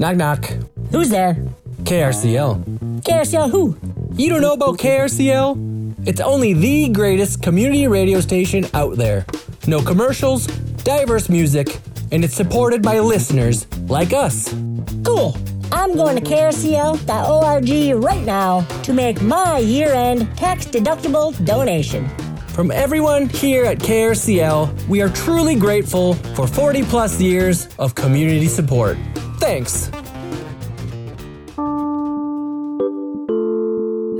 Knock knock. Who's there? KRCL. KRCL who? You don't know about KRCL? It's only the greatest community radio station out there. No commercials, diverse music, and it's supported by listeners like us. Cool. I'm going to krcl.org right now to make my year end tax deductible donation. From everyone here at KRCL, we are truly grateful for 40 plus years of community support. Thanks.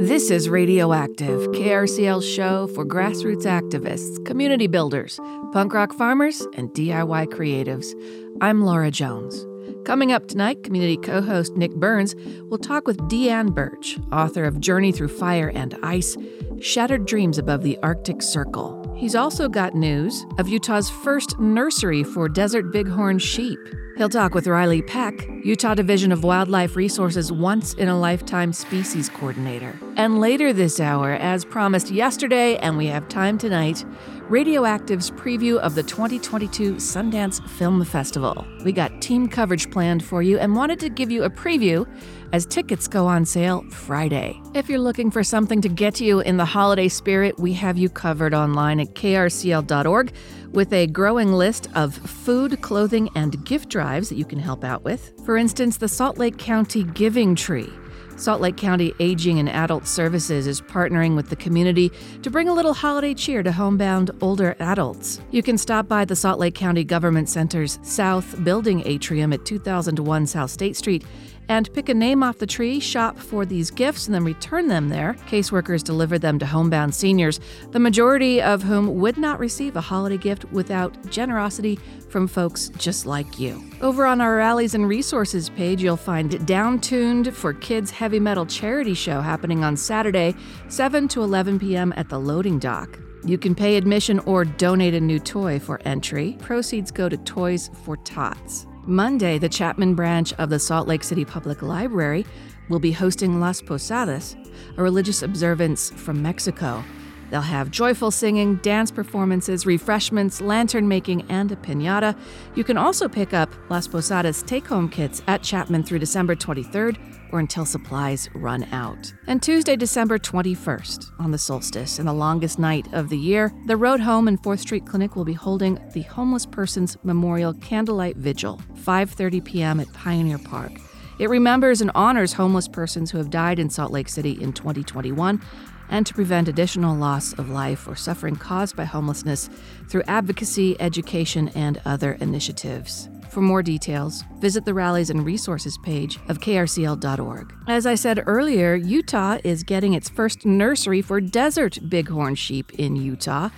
This is Radioactive, KRCL's show for grassroots activists, community builders, punk rock farmers, and DIY creatives. I'm Laura Jones. Coming up tonight, community co host Nick Burns will talk with Deanne Burch, author of Journey Through Fire and Ice Shattered Dreams Above the Arctic Circle. He's also got news of Utah's first nursery for desert bighorn sheep. He'll talk with Riley Peck, Utah Division of Wildlife Resources once in a lifetime species coordinator. And later this hour, as promised yesterday, and we have time tonight, Radioactive's preview of the 2022 Sundance Film Festival. We got team coverage planned for you and wanted to give you a preview as tickets go on sale Friday. If you're looking for something to get you in the holiday spirit, we have you covered online at krcl.org with a growing list of food, clothing, and gift drives that you can help out with. For instance, the Salt Lake County Giving Tree Salt Lake County Aging and Adult Services is partnering with the community to bring a little holiday cheer to homebound older adults. You can stop by the Salt Lake County Government Center's South Building Atrium at 2001 South State Street and pick a name off the tree, shop for these gifts, and then return them there. Caseworkers deliver them to homebound seniors, the majority of whom would not receive a holiday gift without generosity from folks just like you. Over on our Rallies and Resources page, you'll find Downtuned for Kids Heavy Metal Charity Show happening on Saturday, 7 to 11 p.m. at the loading dock. You can pay admission or donate a new toy for entry. Proceeds go to Toys for Tots. Monday, the Chapman branch of the Salt Lake City Public Library will be hosting Las Posadas, a religious observance from Mexico. They'll have joyful singing, dance performances, refreshments, lantern making, and a pinata. You can also pick up Las Posadas take home kits at Chapman through December 23rd or until supplies run out. And Tuesday, December 21st, on the solstice and the longest night of the year, the Road Home and 4th Street Clinic will be holding the Homeless Persons Memorial Candlelight Vigil, 5:30 p.m. at Pioneer Park. It remembers and honors homeless persons who have died in Salt Lake City in 2021 and to prevent additional loss of life or suffering caused by homelessness through advocacy, education, and other initiatives. For more details, visit the Rallies and Resources page of krcl.org. As I said earlier, Utah is getting its first nursery for desert bighorn sheep in Utah.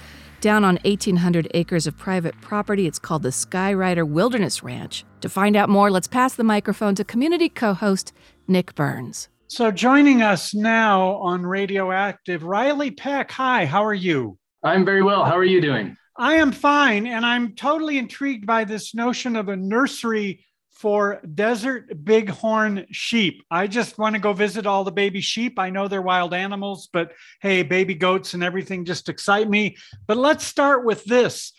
Down on 1,800 acres of private property, it's called the Skyrider Wilderness Ranch. To find out more, let's pass the microphone to community co host Nick Burns. So, joining us now on Radioactive, Riley Peck. Hi, how are you? I'm very well. How are you doing? I am fine. And I'm totally intrigued by this notion of a nursery for desert bighorn sheep. I just want to go visit all the baby sheep. I know they're wild animals, but hey, baby goats and everything just excite me. But let's start with this.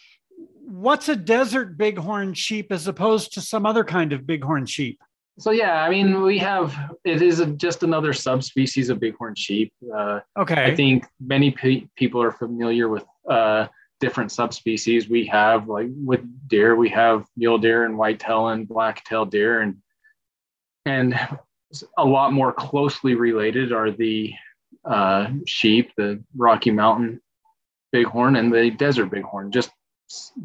What's a desert bighorn sheep as opposed to some other kind of bighorn sheep? So yeah, I mean, we have it is a, just another subspecies of bighorn sheep. Uh, okay. I think many pe- people are familiar with uh, different subspecies. We have like with deer, we have mule deer and whitetail and black-tailed deer, and and a lot more closely related are the uh, sheep, the Rocky Mountain bighorn, and the desert bighorn. Just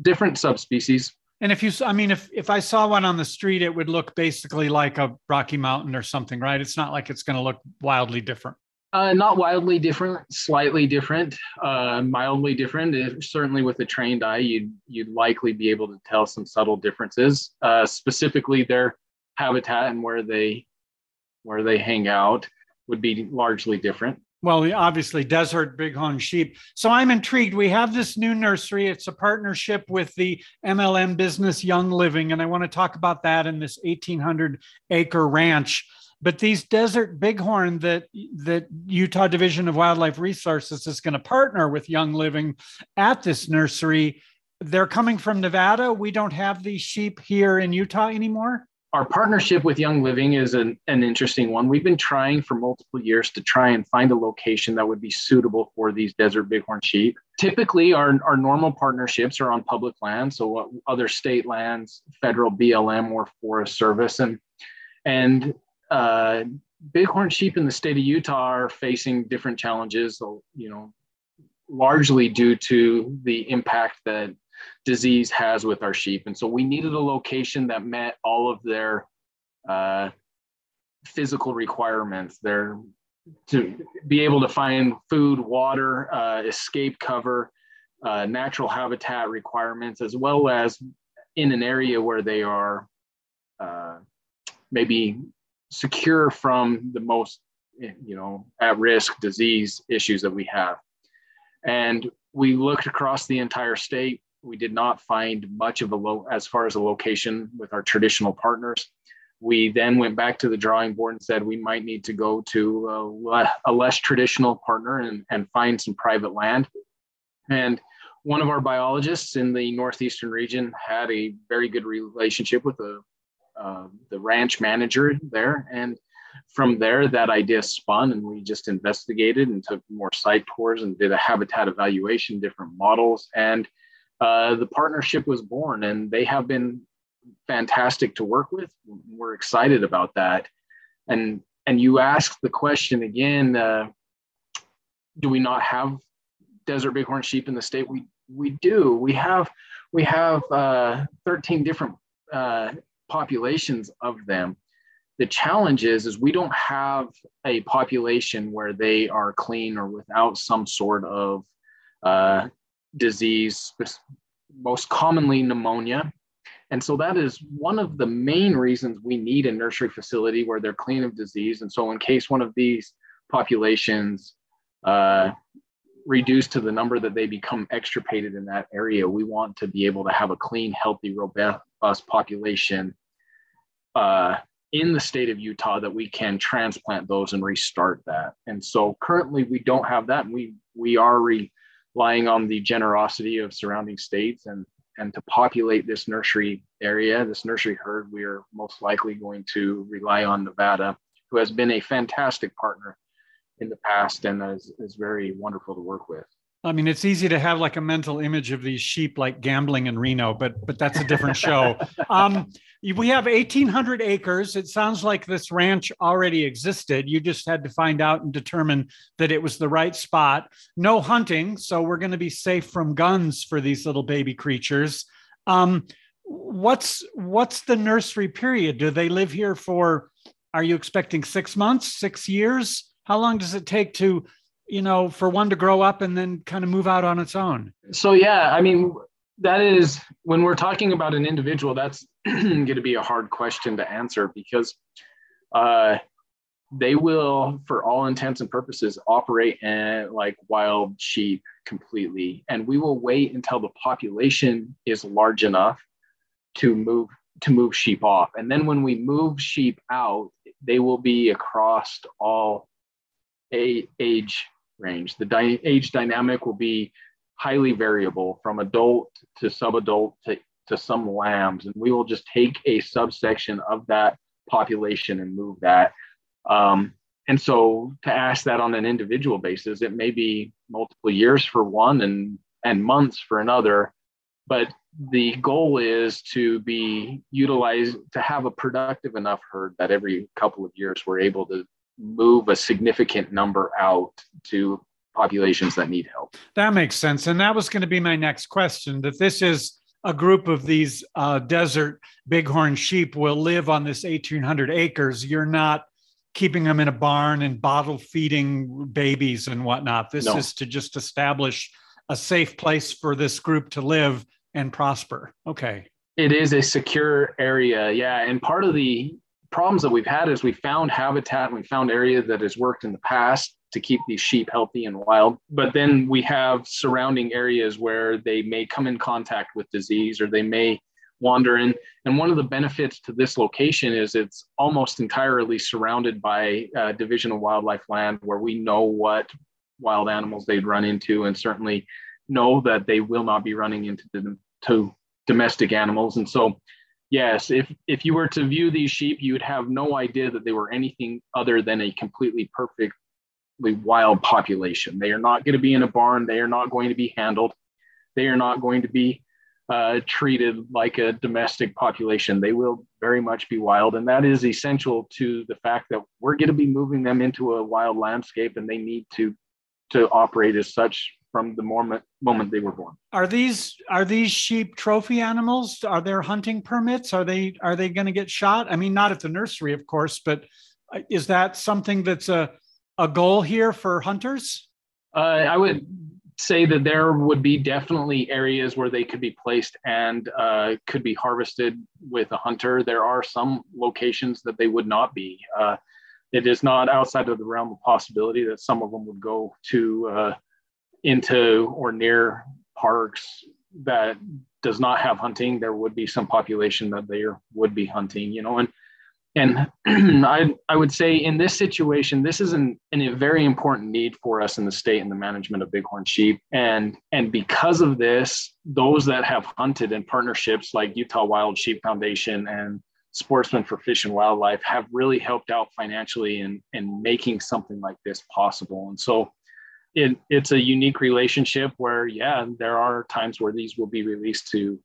different subspecies. And if you, I mean, if if I saw one on the street, it would look basically like a Rocky Mountain or something, right? It's not like it's going to look wildly different. Uh, not wildly different, slightly different, uh, mildly different. If, certainly, with a trained eye, you'd you'd likely be able to tell some subtle differences. Uh, specifically, their habitat and where they where they hang out would be largely different. Well, obviously, desert bighorn sheep. So I'm intrigued. We have this new nursery. It's a partnership with the MLM business Young Living, and I want to talk about that in this 1,800 acre ranch. But these desert bighorn that that Utah Division of Wildlife Resources is going to partner with Young Living at this nursery, they're coming from Nevada. We don't have these sheep here in Utah anymore. our partnership with Young Living is an, an interesting one. We've been trying for multiple years to try and find a location that would be suitable for these desert bighorn sheep. Typically, our, our normal partnerships are on public land, so other state lands, federal BLM or Forest Service, and and uh, bighorn sheep in the state of Utah are facing different challenges. You know, largely due to the impact that disease has with our sheep. And so we needed a location that met all of their uh, physical requirements, their to be able to find food, water, uh, escape cover, uh, natural habitat requirements, as well as in an area where they are uh, maybe secure from the most, eh, you know, at risk disease issues that we have. And we looked across the entire state we did not find much of a low as far as a location with our traditional partners. We then went back to the drawing board and said we might need to go to a, a less traditional partner and, and find some private land. And one of our biologists in the northeastern region had a very good relationship with the uh, the ranch manager there, and from there that idea spun, and we just investigated and took more site tours and did a habitat evaluation, different models, and uh, the partnership was born and they have been fantastic to work with. We're excited about that. And and you asked the question again, uh, do we not have desert bighorn sheep in the state? We we do. We have we have uh, 13 different uh, populations of them. The challenge is, is we don't have a population where they are clean or without some sort of uh, disease, most commonly pneumonia. And so that is one of the main reasons we need a nursery facility where they're clean of disease. And so in case one of these populations uh, reduce to the number that they become extirpated in that area, we want to be able to have a clean, healthy, robust population uh, in the state of Utah that we can transplant those and restart that. And so currently we don't have that. And we we are relying on the generosity of surrounding states and and to populate this nursery area, this nursery herd, we are most likely going to rely on Nevada, who has been a fantastic partner in the past and is, is very wonderful to work with. I mean, it's easy to have like a mental image of these sheep like gambling in Reno, but but that's a different show. Um, we have 1,800 acres. It sounds like this ranch already existed. You just had to find out and determine that it was the right spot. No hunting, so we're going to be safe from guns for these little baby creatures. Um, what's what's the nursery period? Do they live here for? Are you expecting six months, six years? How long does it take to you know, for one to grow up and then kind of move out on its own? So, yeah, I mean, that is when we're talking about an individual, that's going to be a hard question to answer because uh, they will, for all intents and purposes, operate like wild sheep completely. And we will wait until the population is large enough to move to move sheep off. And then when we move sheep out, they will be across all age range. The di- age dynamic will be highly variable from adult to subadult to, to some lambs. And we will just take a subsection of that population and move that. Um, and so to ask that on an individual basis, it may be multiple years for one and, and months for another. But the goal is to be utilized to have a productive enough herd that every couple of years we're able to move a significant number out to populations that need help. That makes sense. And that was going to be my next question that this is a group of these uh, desert bighorn sheep will live on this 1800 acres. You're not keeping them in a barn and bottle feeding babies and whatnot. This no. is to just establish a safe place for this group to live and prosper. Okay. It is a secure area. Yeah. And part of the problems that we've had is we found habitat and we found area that has worked in the past to keep these sheep healthy and wild. But then we have surrounding areas where they may come in contact with disease or they may wander in. And one of the benefits to this location is it's almost entirely surrounded by uh, Division of Wildlife land where we know what wild animals they'd run into and certainly know that they will not be running into the, to domestic animals. And so yes, if if you were to view these sheep, you would have no idea that they were anything other than a completely perfectly wild population. They are not going to be in a barn. They are not going to be handled. They are not going to be uh, treated like a domestic population. They will very much be wild. And that is essential to the fact that we're going to be moving them into a wild landscape and they need to, to operate as such from the moment, moment they were born. Are these are these sheep trophy animals? Are there hunting permits? Are they are they going to get shot? I mean, not at the nursery, of course, but uh, is that something that's a a goal here for hunters? Uh, I would say that there would be definitely areas where they could be placed and uh, could be harvested with a hunter. There are some locations that they would not be. Uh, it is not outside of the realm of possibility that some of them would go to uh, into or near parks that does not have hunting. There would be some population that there would be hunting, you know, and and I, I would say in this situation, this is an, an, a very important need for us in the state and the management of bighorn sheep. And, and because of this, those that have hunted in partnerships like Utah Wild Sheep Foundation and Sportsmen for Fish and Wildlife have really helped out financially in, in making something like this possible. And so it, it's a unique relationship where, yeah, there are times where these will be released to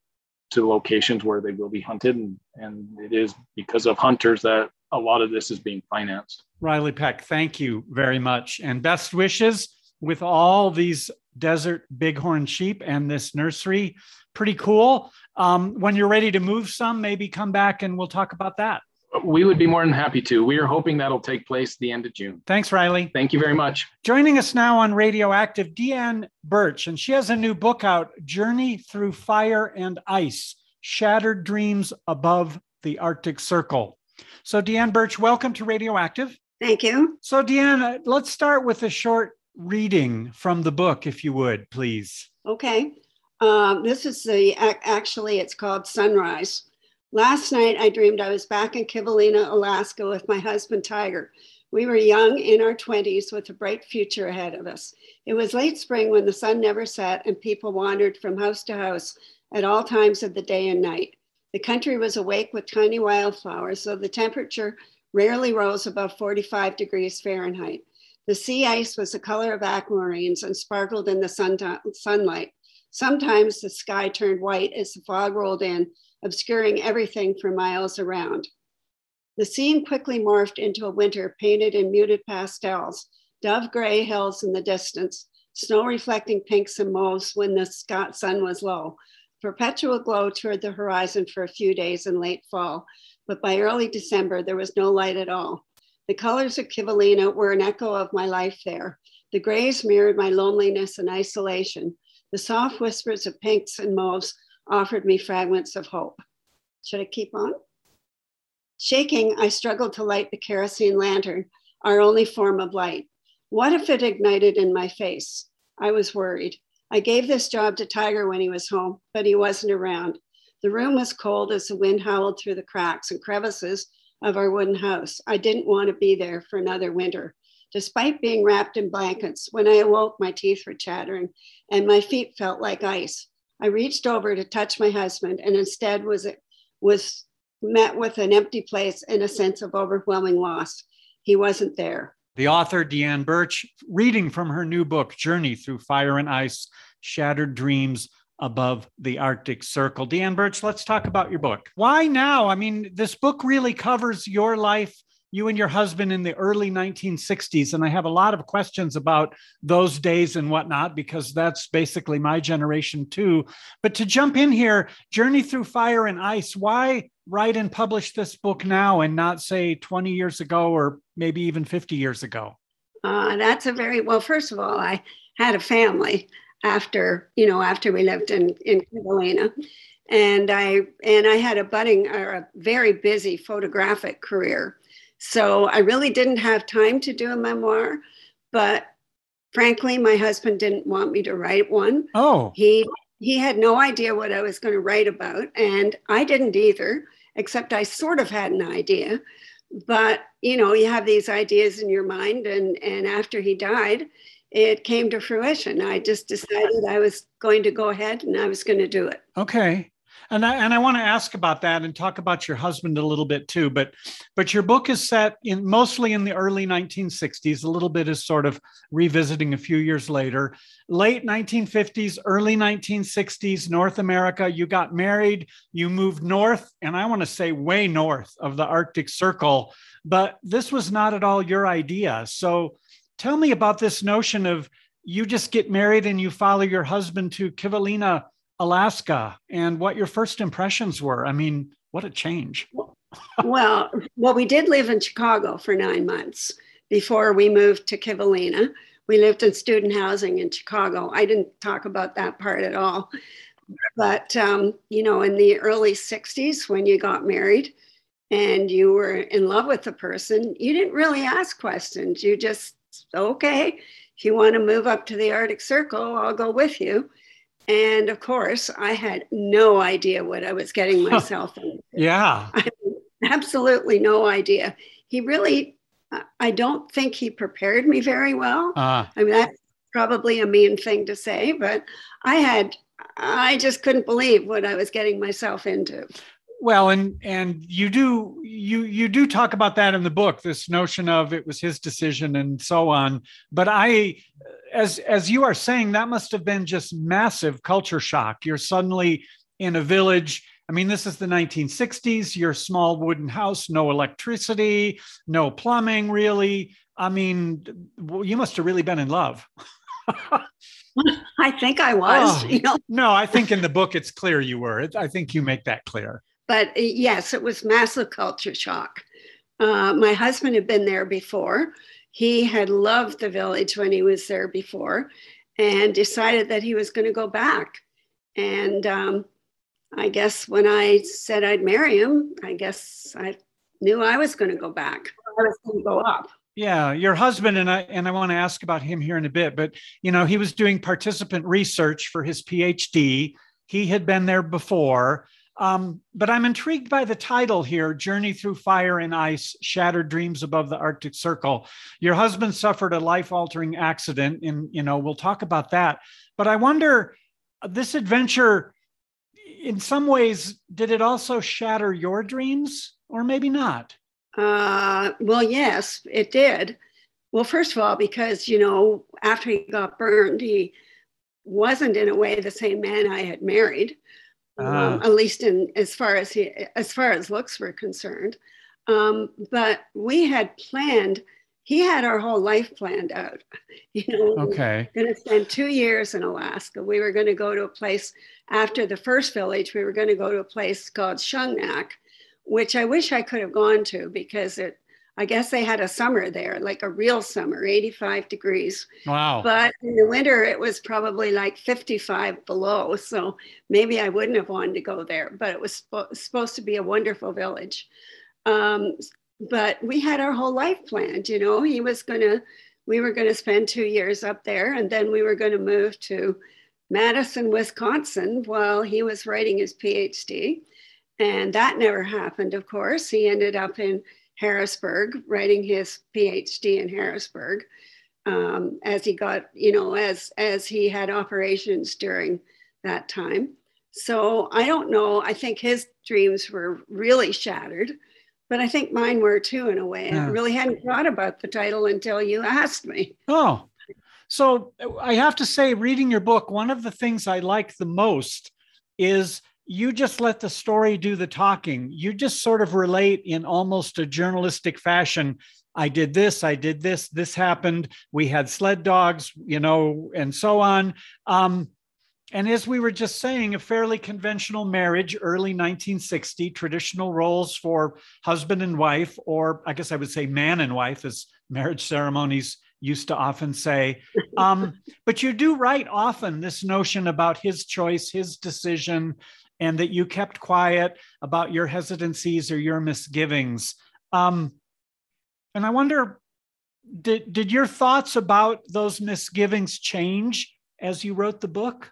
to locations where they will be hunted. And, and it is because of hunters that a lot of this is being financed. Riley Peck, thank you very much. And best wishes with all these desert bighorn sheep and this nursery. Pretty cool. Um, when you're ready to move some, maybe come back and we'll talk about that. We would be more than happy to. We are hoping that'll take place the end of June. Thanks, Riley. Thank you very much. Joining us now on Radioactive, Deanne Burch, and she has a new book out Journey Through Fire and Ice Shattered Dreams Above the Arctic Circle. So, Deanne Burch, welcome to Radioactive. Thank you. So, Deanne, let's start with a short reading from the book, if you would, please. Okay. Um, this is the actually, it's called Sunrise. Last night, I dreamed I was back in Kivalina, Alaska with my husband, Tiger. We were young in our 20s with a bright future ahead of us. It was late spring when the sun never set and people wandered from house to house at all times of the day and night. The country was awake with tiny wildflowers, though the temperature rarely rose above 45 degrees Fahrenheit. The sea ice was the color of aquamarines and sparkled in the sun sunlight. Sometimes the sky turned white as the fog rolled in obscuring everything for miles around. The scene quickly morphed into a winter painted in muted pastels, dove gray hills in the distance, snow reflecting pinks and mauves when the sun was low, perpetual glow toward the horizon for a few days in late fall, but by early December, there was no light at all. The colors of Kivalina were an echo of my life there. The grays mirrored my loneliness and isolation. The soft whispers of pinks and mauves offered me fragments of hope. Should I keep on? Shaking, I struggled to light the kerosene lantern, our only form of light. What if it ignited in my face? I was worried. I gave this job to Tiger when he was home, but he wasn't around. The room was cold as the wind howled through the cracks and crevices of our wooden house. I didn't want to be there for another winter. Despite being wrapped in blankets, when I awoke, my teeth were chattering and my feet felt like ice. I reached over to touch my husband and instead was was met with an empty place and a sense of overwhelming loss. He wasn't there. The author, Deanne Burch, reading from her new book, Journey Through Fire and Ice Shattered Dreams Above the Arctic Circle. Deanne Burch, let's talk about your book. Why now? I mean, this book really covers your life you and your husband in the early 1960s. And I have a lot of questions about those days and whatnot, because that's basically my generation too. But to jump in here, Journey Through Fire and Ice, why write and publish this book now and not say 20 years ago or maybe even 50 years ago? Uh, that's a very well, first of all, I had a family after, you know, after we lived in, in Kivalina and I and I had a budding or a very busy photographic career. So I really didn't have time to do a memoir, but frankly, my husband didn't want me to write one. Oh. He he had no idea what I was going to write about, and I didn't either, except I sort of had an idea. But you know, you have these ideas in your mind, and and after he died, it came to fruition. I just decided I was going to go ahead and I was going to do it. Okay. And I, and I want to ask about that and talk about your husband a little bit too. But but your book is set in mostly in the early 1960s. A little bit is sort of revisiting a few years later. Late 1950s, early 1960s, North America. You got married. You moved north, and I want to say way north of the Arctic Circle. But this was not at all your idea. So tell me about this notion of you just get married and you follow your husband to Kivalina Alaska and what your first impressions were. I mean, what a change. well, well, we did live in Chicago for nine months before we moved to Kivalina. We lived in student housing in Chicago. I didn't talk about that part at all. But, um, you know, in the early 60s, when you got married and you were in love with the person, you didn't really ask questions. You just, okay, if you want to move up to the Arctic Circle, I'll go with you. And of course, I had no idea what I was getting myself into. Yeah. absolutely no idea. He really, I don't think he prepared me very well. Uh. I mean, that's probably a mean thing to say, but I had, I just couldn't believe what I was getting myself into well and and you do you you do talk about that in the book this notion of it was his decision and so on but i as as you are saying that must have been just massive culture shock you're suddenly in a village i mean this is the 1960s your small wooden house no electricity no plumbing really i mean you must have really been in love I think I was. Oh, you know? No, I think in the book it's clear you were. I think you make that clear. But uh, yes, it was massive culture shock. Uh, my husband had been there before. He had loved the village when he was there before and decided that he was going to go back. And um, I guess when I said I'd marry him, I guess I knew I was going to go back. I was going to go up. Yeah, your husband and I and I want to ask about him here in a bit, but you know, he was doing participant research for his PhD. He had been there before. Um, but I'm intrigued by the title here Journey Through Fire and Ice Shattered Dreams Above the Arctic Circle. Your husband suffered a life altering accident, and, you know, we'll talk about that. But I wonder this adventure, in some ways, did it also shatter your dreams or maybe not? Uh, well, yes, it did. Well, first of all, because, you know, after he got burned, he wasn't in a way the same man I had married uh, at least in as far as he as far as looks were concerned. Um, but we had planned. He had our whole life planned out. You know, okay. We going to spend two years in Alaska. We were going to go to a place after the first village. We were going to go to a place called Shungnak, which I wish I could have gone to because it I guess they had a summer there, like a real summer, 85 degrees. Wow. But in the winter, it was probably like 55 below. So maybe I wouldn't have wanted to go there, but it was sp- supposed to be a wonderful village. Um, but we had our whole life planned, you know, he was going to, we were going to spend two years up there and then we were going to move to Madison, Wisconsin while he was writing his PhD. And that never happened, of course. He ended up in Harrisburg, writing his PhD in Harrisburg, um, as he got, you know, as as he had operations during that time. So I don't know. I think his dreams were really shattered, but I think mine were too, in a way. Yeah. I really hadn't thought about the title until you asked me. Oh, so I have to say, reading your book, one of the things I like the most is you just let the story do the talking. You just sort of relate in almost a journalistic fashion. I did this, I did this, this happened. We had sled dogs, you know, and so on. Um, and as we were just saying, a fairly conventional marriage, early 1960, traditional roles for husband and wife, or I guess I would say man and wife, as marriage ceremonies used to often say. Um, but you do write often this notion about his choice, his decision, and that you kept quiet about your hesitancies or your misgivings. Um, and I wonder, did, did your thoughts about those misgivings change as you wrote the book?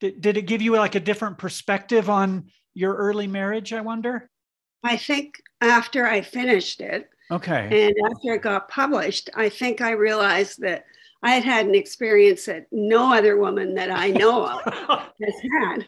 Did, did it give you like a different perspective on your early marriage, I wonder? I think after I finished it, okay, and after it got published, I think I realized that I had had an experience that no other woman that I know of has had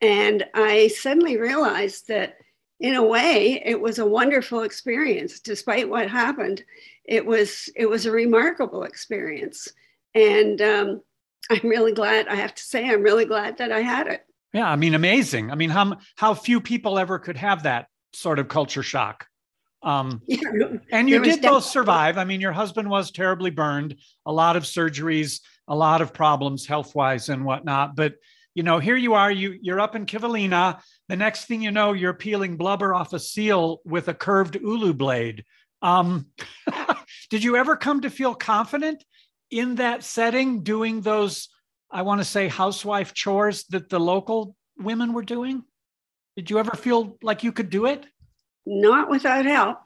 And I suddenly realized that in a way it was a wonderful experience. Despite what happened it was it was a remarkable experience. And um, i'm really glad i have to say i'm really glad that i had it. Yeah i mean amazing. I mean how how few people ever could have that sort of culture shock. Um, yeah, and you did both survive. I mean your husband was terribly burned a lot of surgeries a lot of problems health wise and whatnot but you know here you are you you're up in kivalina the next thing you know you're peeling blubber off a seal with a curved ulu blade um, did you ever come to feel confident in that setting doing those, I want to say, housewife chores that the local women were doing? Did you ever feel like you could do it? Not without help.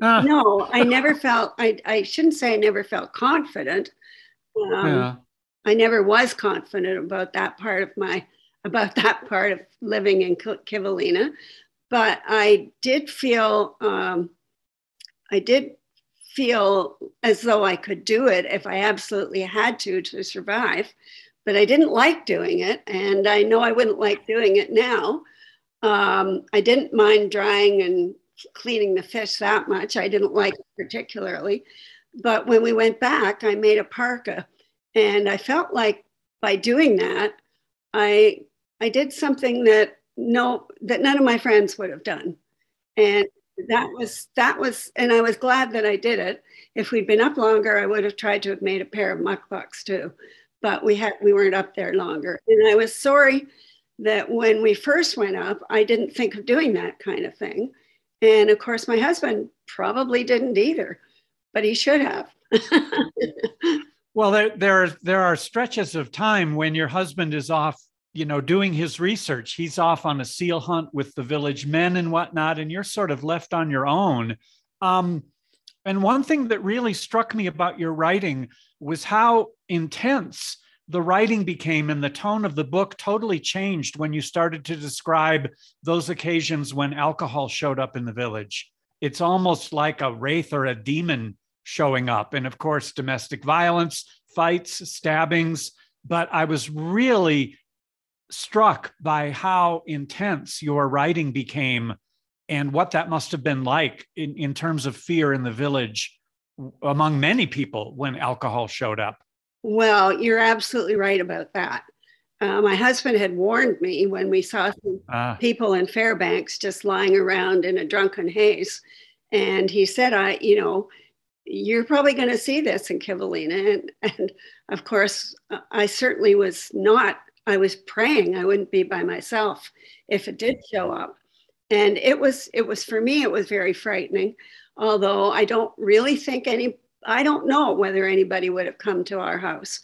Uh, no, I never felt, I, I shouldn't say I never felt confident. Um, yeah. I never was confident about that part of my, about that part of living in Kivalina. But I did feel um, I did feel as though I could do it if I absolutely had to to survive, but I didn't like doing it. And I know I wouldn't like doing it now. Um, I didn't mind drying and cleaning the fish that much. I didn't like it particularly. But when we went back, I made a parka. And I felt like by doing that, I I did something that no that none of my friends would have done. And that was that was and i was glad that i did it. If we'd been up longer i would have tried to have made a pair of mukluks too but we had we weren't up there longer. And i was sorry that when we first went up i didn't think of doing that kind of thing. And of course my husband probably didn't either but he should have well there, there, are, there are stretches of time when your husband is off you know, doing his research. He's off on a seal hunt with the village men and whatnot, and you're sort of left on your own. Um, and one thing that really struck me about your writing was how intense the writing became and the tone of the book totally changed when you started to describe those occasions when alcohol showed up in the village. It's almost like a wraith or a demon showing up. And of course, domestic violence, fights, stabbings. But I was really struck by how intense your writing became and what that must have been like in, in terms of fear in the village among many people when alcohol showed up. Well, you're absolutely right about that. Uh, my husband had warned me when we saw some ah. people in Fairbanks just lying around in a drunken haze. And he said, I, you know, you're probably going to see this in Kivalina. And, and of course, I certainly was not I was praying I wouldn't be by myself if it did show up. And it was, it was for me, it was very frightening. Although I don't really think any, I don't know whether anybody would have come to our house.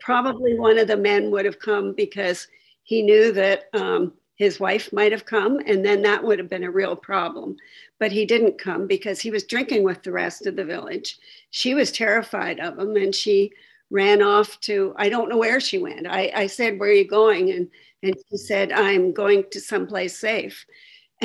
Probably one of the men would have come because he knew that um, his wife might have come, and then that would have been a real problem. But he didn't come because he was drinking with the rest of the village. She was terrified of him, and she ran off to I don't know where she went. I, I said, Where are you going? And and she said, I'm going to someplace safe.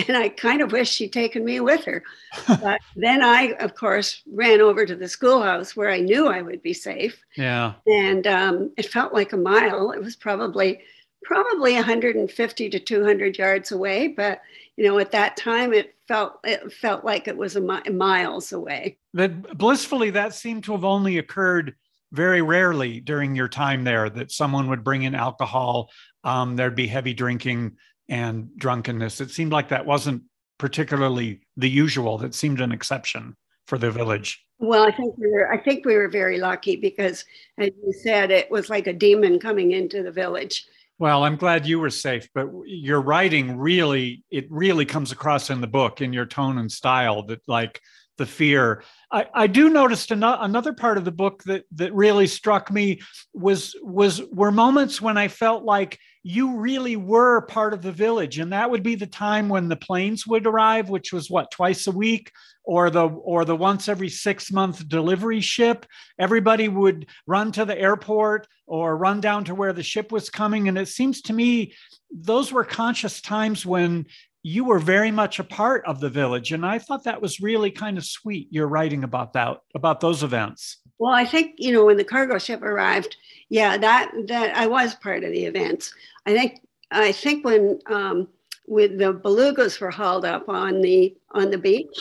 And I kind of wish she'd taken me with her. but then I, of course, ran over to the schoolhouse where I knew I would be safe. Yeah. And um, it felt like a mile. It was probably probably 150 to 200 yards away, but you know, at that time it felt it felt like it was a mi- miles away. That blissfully, that seemed to have only occurred very rarely during your time there that someone would bring in alcohol. Um, there'd be heavy drinking and drunkenness. It seemed like that wasn't particularly the usual. That seemed an exception for the village. Well, I think we were. I think we were very lucky because, as you said, it was like a demon coming into the village. Well, I'm glad you were safe, but your writing really, it really comes across in the book in your tone and style that like the fear. I, I do notice another part of the book that that really struck me was was were moments when I felt like you really were part of the village, and that would be the time when the planes would arrive, which was what twice a week, or the or the once every six month delivery ship. Everybody would run to the airport or run down to where the ship was coming, and it seems to me those were conscious times when you were very much a part of the village. And i thought that was really kind of sweet you're writing about that about those events. Well i think you know when the cargo ship arrived yeah that that i was part of the events. I think I think when um, with the belugas were hauled up on the on the beach,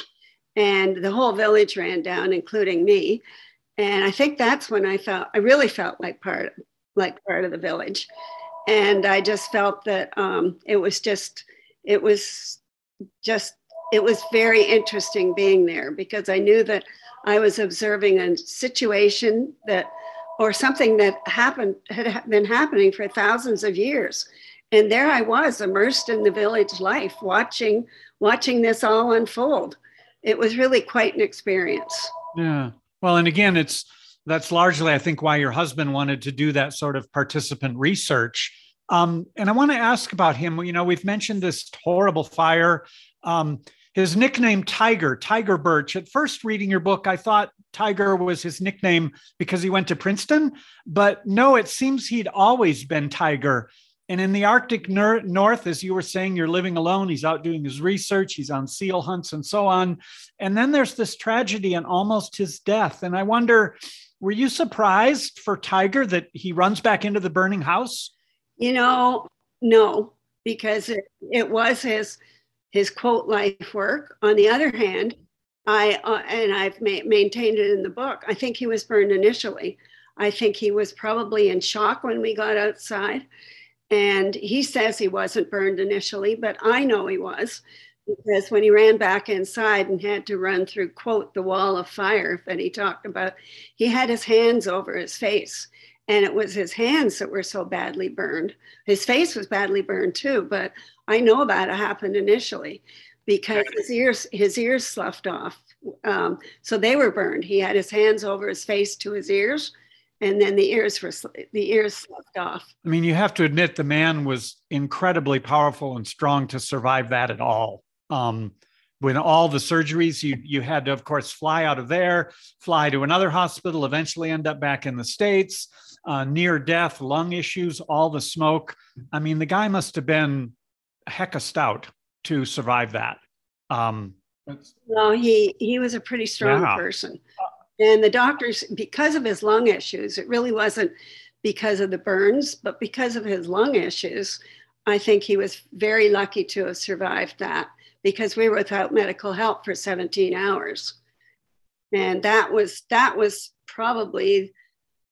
and the whole village ran down, including me. And I think that's when I felt I really felt like part like part of the village, and I just felt that um, it was just it was just it was very interesting being there because I knew that I was observing a situation that or something that happened had been happening for thousands of years. And there i was immersed in the village life watching watching this all unfold it was really quite an experience. Yeah. Well and again it's that's largely i think why your husband wanted to do that sort of participant research. Um, and i want to ask about him. You know we've mentioned this horrible fire. Um, his nickname tiger tiger burch. At first reading your book i thought tiger was his nickname because he went to princeton but no it seems he'd always been tiger and in the Arctic ner- North, as you were saying, you're living alone. He's out doing his research, he's on seal hunts and so on. And then there's this tragedy and almost his death. And I wonder, were you surprised for Tiger that he runs back into the burning house? You know, no, because it, it was his his quote life work. On the other hand, I uh, and I've ma- maintained it in the book. I think he was burned initially. I think he was probably in shock when we got outside. And he says he wasn't burned initially, but I know he was because when he ran back inside and had to run through, quote, the wall of fire that he talked about, he had his hands over his face. And it was his hands that were so badly burned. His face was badly burned too, but I know that it happened initially because his ears his ears sloughed off. Um, so they were burned. He had his hands over his face to his ears, and then the ears were the ears slipped off. I mean, you have to admit the man was incredibly powerful and strong to survive that at all. Um, when all the surgeries, you you had to, of course, fly out of there, fly to another hospital, eventually end up back in the states. Uh, near death, lung issues, all the smoke. I mean, the guy must have been a heck of stout to survive that. Um, well, he he was a pretty strong yeah. person. And the doctors, because of his lung issues, it really wasn't because of the burns, but because of his lung issues, I think he was very lucky to have survived that because we were without medical help for 17 hours. And that was that was probably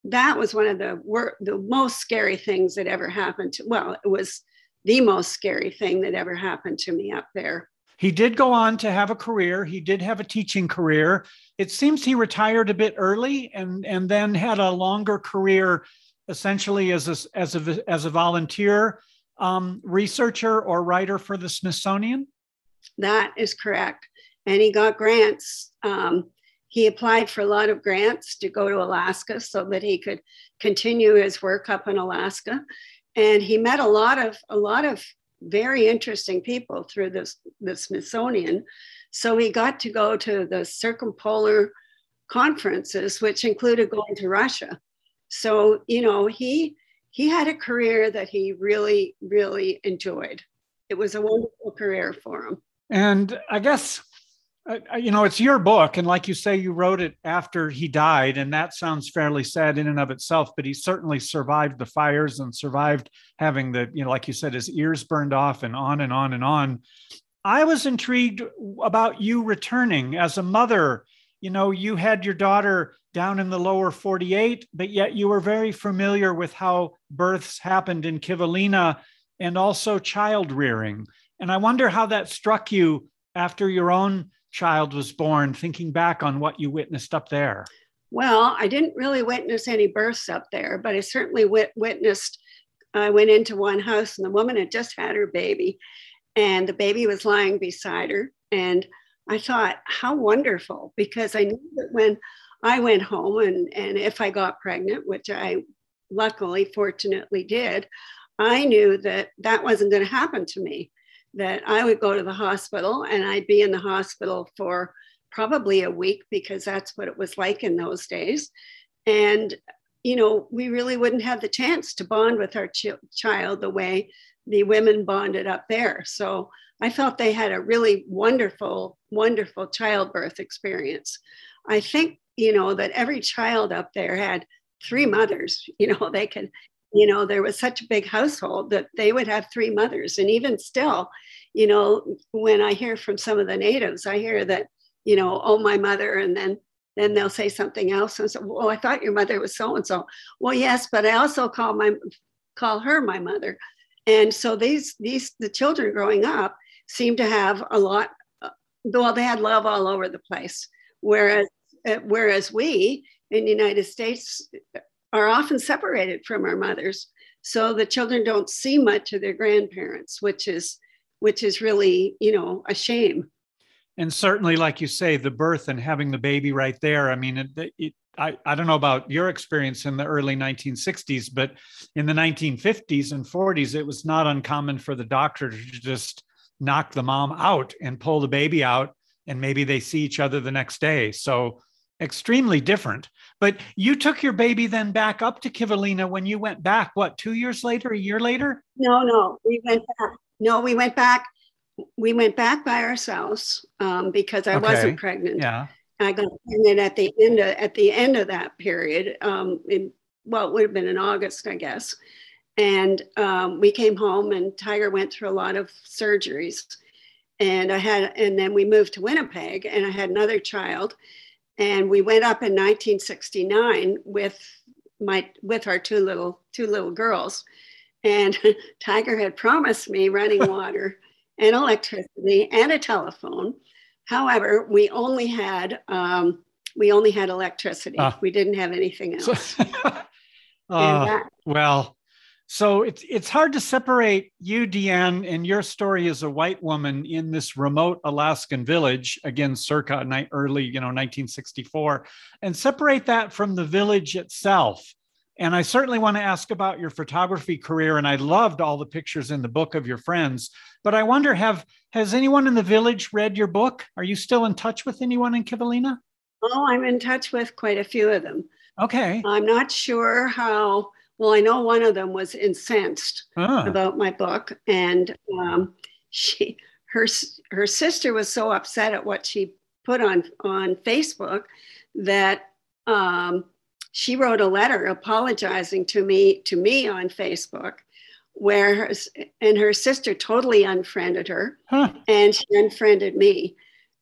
that was one of the wor- the most scary things that ever happened to well, it was the most scary thing that ever happened to me up there. He did go on to have a career. He did have a teaching career. It seems he retired a bit early and, and then had a longer career essentially as a, as a, as a volunteer um, researcher or writer for the Smithsonian. That is correct. And he got grants. Um, he applied for a lot of grants to go to Alaska so that he could continue his work up in Alaska. And he met a lot of a lot of very interesting people through this, the Smithsonian. So we got to go to the circumpolar conferences, which included going to Russia. So, you know, he he had a career that he really, really enjoyed. It was a wonderful career for him. And I guess you know, it's your book. And like you say, you wrote it after he died. And that sounds fairly sad in and of itself, but he certainly survived the fires and survived having the, you know, like you said, his ears burned off and on and on and on. I was intrigued about you returning as a mother. You know, you had your daughter down in the lower 48, but yet you were very familiar with how births happened in Kivalina and also child rearing. And I wonder how that struck you after your own child was born, thinking back on what you witnessed up there? Well, I didn't really witness any births up there, but I certainly wit- witnessed. I went into one house and the woman had just had her baby, and the baby was lying beside her. And I thought, how wonderful, because I knew that when I went home and, and if I got pregnant, which I luckily, fortunately did, I knew that that wasn't going to happen to me that I would go to the hospital and I'd be in the hospital for probably a week because that's what it was like in those days. And, you know, we really wouldn't have the chance to bond with our ch- child the way the women bonded up there. So I felt they had a really wonderful, wonderful childbirth experience. I think, you know, that every child up there had three mothers, you know, they could you know, there was such a big household that they would have three mothers. And even still, you know, when I hear from some of the natives, I hear that, you know, oh, my mother, and then then they'll say something else and say, "Well, I thought your mother was so and so." Well, yes, but I also call my call her my mother, and so these these the children growing up seem to have a lot. Well, they had love all over the place, whereas uh, whereas we in the United States are often separated from our mothers, so the children don't see much of their grandparents, which is which is really you know a shame. And certainly like you say the birth and having the baby right there i mean it, it, I, I don't know about your experience in the early 1960s but in the 1950s and 40s it was not uncommon for the doctor to just knock the mom out and pull the baby out and maybe they see each other the next day. So extremely different but you took your baby then back up to kivalina when you went back what two years later a year later no no we went back no we went back we went back by ourselves um, because I okay. wasn't pregnant. Yeah. I got pregnant at the end of, at the end of that period. Um, in well, it would have been in August, I guess. And um, we came home, and Tiger went through a lot of surgeries. And I had, and then we moved to Winnipeg, and I had another child. And we went up in 1969 with my with our two little two little girls. And Tiger had promised me running water and electricity and a telephone. However, we only had um, we only had electricity. Uh, we didn't have anything else. uh, that, well, so it's it's hard to separate you, Deanne, and your story as a white woman in this remote Alaskan village, again, circa early, you know, 1964, and separate that from the village itself. And I certainly want to ask about your photography career. And I loved all the pictures in the book of your friends. But I wonder, have has anyone in the village read your book? Are you still in touch with anyone in Kivalina? Oh, I'm in touch with quite a few of them. Okay. I'm not sure how. Well, I know one of them was incensed ah. about my book, and um, she her her sister was so upset at what she put on on Facebook that um, she wrote a letter apologizing to me to me on Facebook where her, and her sister totally unfriended her huh. and she unfriended me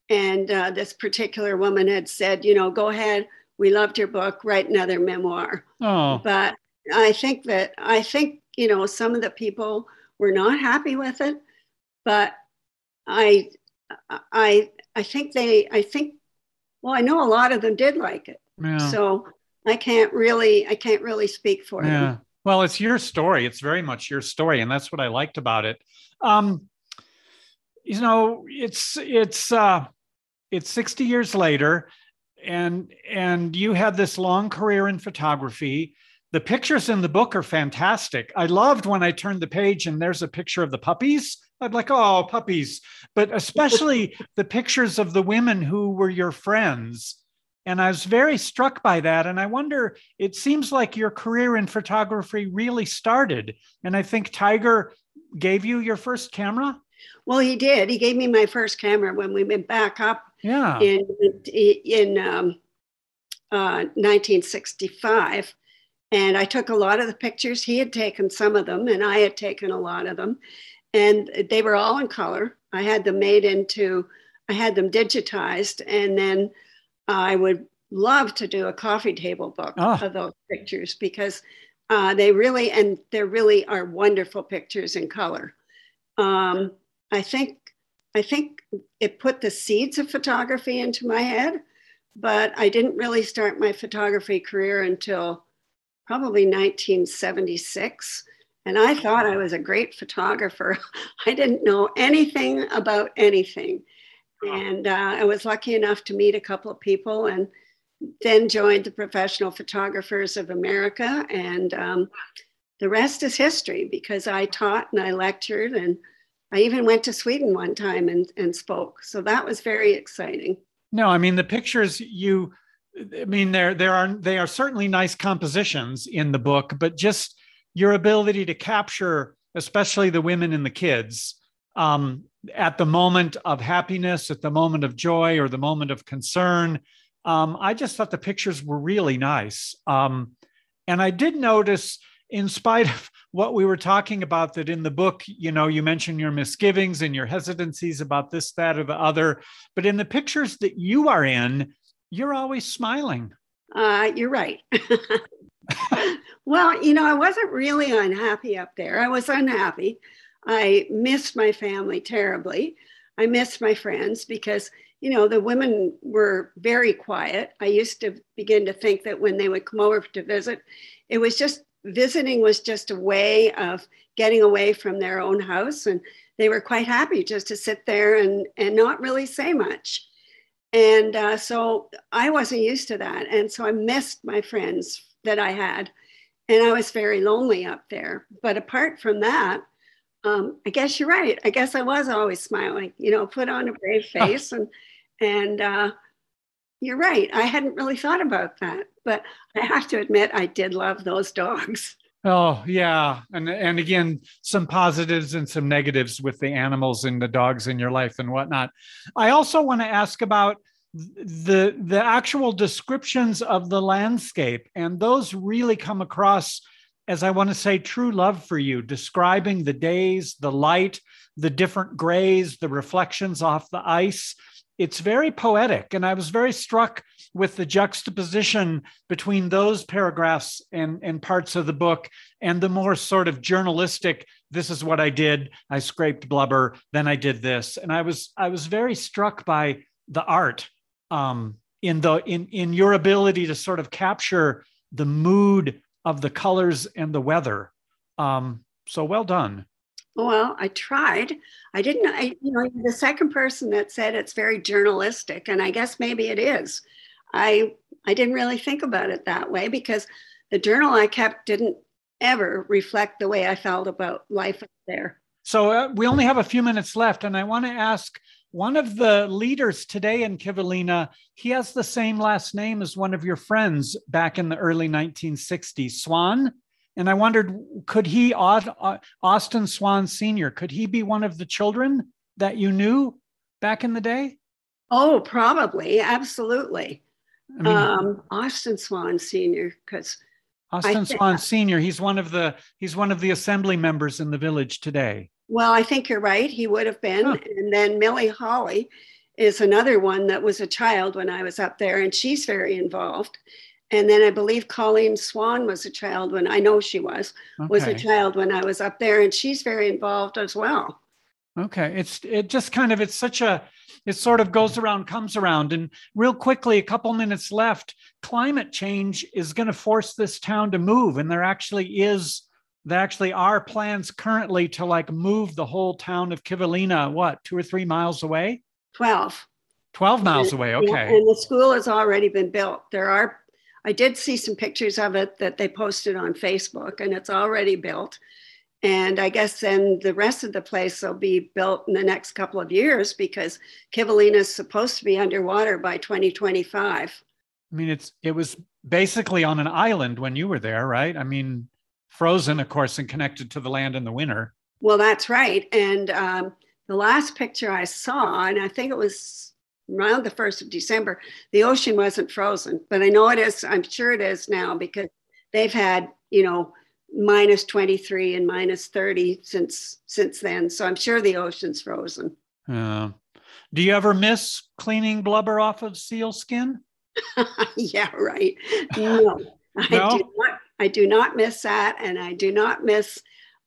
and uh, this particular woman had said you know go ahead we loved your book write another memoir oh. but i think that i think you know some of the people were not happy with it but i i i think they i think well i know a lot of them did like it yeah. so I can't really I can't really speak for yeah. Them. Well, it's your story. It's very much your story, and that's what I liked about it. Um, you know, it's it's uh, it's 60 years later, and and you had this long career in photography. The pictures in the book are fantastic. I loved when I turned the page and there's a picture of the puppies. I'd like, oh, puppies. But especially the pictures of the women who were your friends and I was very struck by that. And I wonder, it seems like your career in photography really started. And I think Tiger gave you your first camera. Well, he did. He gave me my first camera when we went back up yeah. in, in um, uh, 1965. And I took a lot of the pictures. He had taken some of them, and I had taken a lot of them. And they were all in color. I had them made into, I had them digitized. And then I would love to do a coffee table book oh. of those pictures because uh, they really and there really are wonderful pictures in color. Um, I think I think it put the seeds of photography into my head, but I didn't really start my photography career until probably 1976. And I thought I was a great photographer. I didn't know anything about anything. And uh, I was lucky enough to meet a couple of people and then joined the Professional Photographers of America. And um, the rest is history because I taught and I lectured and I even went to Sweden one time and, and spoke. So that was very exciting. No, I mean the pictures you I mean there there are they are certainly nice compositions in the book, but just your ability to capture especially the women and the kids um, at the moment of happiness, at the moment of joy, or the moment of concern. Um, I just thought the pictures were really nice. Um, and I did notice in spite of what we were talking about, that in the book, you know, you mentioned your misgivings and your hesitancies about this, that, or the other. But in the pictures that you are in, you're always smiling. Uh, you're right. well, you know, I wasn't really unhappy up there. I was unhappy. I missed my family terribly. I missed my friends because, you know, the women were very quiet. I used to begin to think that when they would come over to visit, it was just visiting was just a way of getting away from their own house. And they were quite happy just to sit there and, and not really say much. And uh, so I wasn't used to that. And so I missed my friends that I had. And I was very lonely up there. But apart from that, um, I guess you're right. I guess I was always smiling, you know, put on a brave face and and uh, you're right. I hadn't really thought about that, but I have to admit I did love those dogs. Oh yeah, and and again, some positives and some negatives with the animals and the dogs in your life and whatnot. I also want to ask about the the actual descriptions of the landscape, and those really come across as I want to say true love for you, describing the days, the light, the different grays, the reflections off the ice. It's very poetic. And I was very struck with the juxtaposition between those paragraphs and, and parts of the book and the more sort of journalistic, this is what I did. I scraped blubber, then I did this. And I was I was very struck by the art um, in the in in your ability to sort of capture the mood of the colors and the weather. Um, so well done. Well, I tried. I didn't. I, you know, the second person that said it's very journalistic, and I guess maybe it is. I I didn't really think about it that way because the journal I kept didn't ever reflect the way I felt about life up there. So uh, we only have a few minutes left, and I want to ask one of the leaders today in Kivalina, he has the same last name as one of your friends back in the early 1960s, Swan. And I wondered, could he, Austin Swan Sr., could he be one of the children that you knew back in the day? Oh, probably. Absolutely. I mean, um, Austin Swan Sr., because Austin Swan Sr., he's one of the he's one of the assembly members in the village today. Well, I think you're right. He would have been. Huh. And then Millie Holly is another one that was a child when I was up there, and she's very involved. And then I believe Colleen Swan was a child when I know she was okay. was a child when I was up there, and she's very involved as well. Okay, it's it just kind of it's such a it sort of goes around comes around and real quickly a couple minutes left climate change is going to force this town to move and there actually is there actually are plans currently to like move the whole town of Kivalina, what, two or three miles away? 12. 12 miles and, away, okay. And the school has already been built. There are, I did see some pictures of it that they posted on Facebook, and it's already built. And I guess then the rest of the place will be built in the next couple of years because Kivalina is supposed to be underwater by 2025. I mean, it's it was basically on an island when you were there, right? I mean, frozen, of course, and connected to the land in the winter. Well, that's right. And um, the last picture I saw, and I think it was around the 1st of December, the ocean wasn't frozen, but I know it is, I'm sure it is now because they've had, you know, minus 23 and minus 30 since since then. So I'm sure the ocean's frozen. Uh, do you ever miss cleaning blubber off of seal skin? yeah, right. No, no? I do not I do not miss that. And I do not miss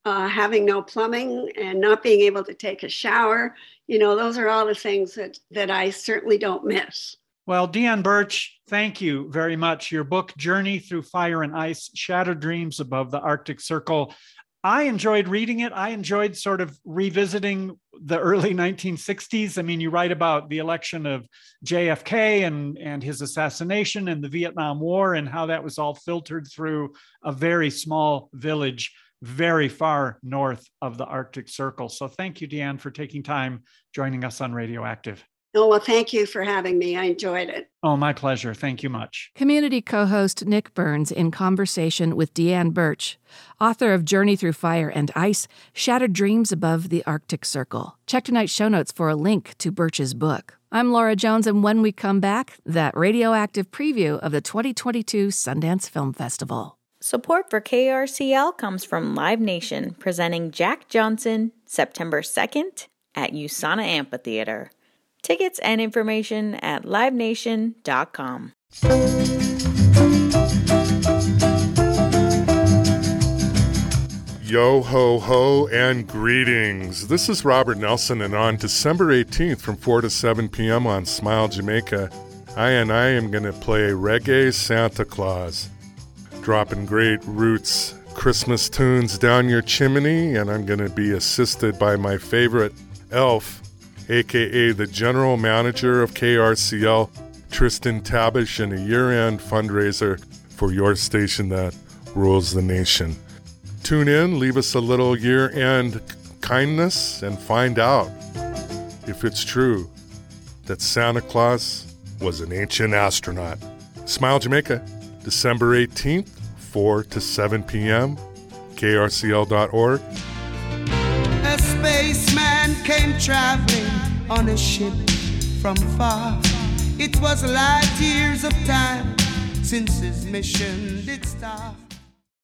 uh, having no plumbing and not being able to take a shower. You know, those are all the things that, that I certainly don't miss. Well, Deanne Burch, thank you very much. Your book, Journey Through Fire and Ice Shattered Dreams Above the Arctic Circle, I enjoyed reading it. I enjoyed sort of revisiting the early 1960s. I mean, you write about the election of JFK and, and his assassination and the Vietnam War and how that was all filtered through a very small village very far north of the Arctic Circle. So thank you, Deanne, for taking time joining us on Radioactive. Oh, well, thank you for having me. I enjoyed it. Oh, my pleasure. Thank you much. Community co host Nick Burns in conversation with Deanne Burch, author of Journey Through Fire and Ice Shattered Dreams Above the Arctic Circle. Check tonight's show notes for a link to Burch's book. I'm Laura Jones, and when we come back, that radioactive preview of the 2022 Sundance Film Festival. Support for KRCL comes from Live Nation, presenting Jack Johnson September 2nd at USANA Amphitheater. Tickets and information at livenation.com. Yo ho ho and greetings. This is Robert Nelson, and on December 18th from 4 to 7 p.m. on Smile Jamaica, I and I am going to play Reggae Santa Claus, dropping great roots Christmas tunes down your chimney, and I'm going to be assisted by my favorite elf, aka the general manager of KRCL, Tristan Tabish, in a year end fundraiser for your station that rules the nation. Tune in, leave us a little year end kindness, and find out if it's true that Santa Claus was an ancient astronaut. Smile Jamaica, December 18th, 4 to 7 p.m., krcl.org. A spaceman came traveling on a ship from far. It was light years of time since his mission did start.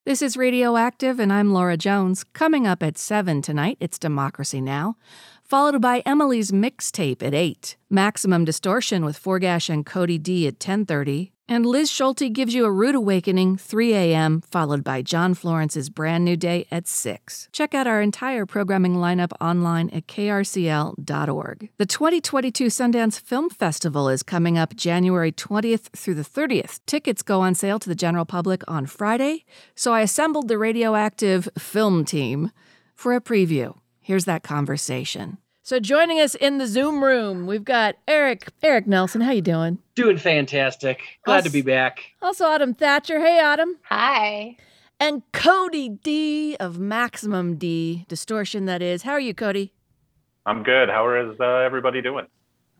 This is Radioactive, and I'm Laura Jones. Coming up at 7 tonight, it's Democracy Now! Followed by Emily's mixtape at 8, Maximum Distortion with Forgash and Cody D at 10.30, and Liz Schulte gives you a rude awakening, 3 a.m., followed by John Florence's Brand New Day at 6. Check out our entire programming lineup online at krcl.org. The 2022 Sundance Film Festival is coming up January 20th through the 30th. Tickets go on sale to the general public on Friday, so I assembled the radioactive film team for a preview. Here's that conversation. So joining us in the Zoom room, we've got Eric. Eric Nelson, how you doing? Doing fantastic. Glad Also- to be back. Also Autumn Thatcher. Hey Autumn. Hi. And Cody D of Maximum D, distortion that is. How are you, Cody? I'm good. How is uh, everybody doing?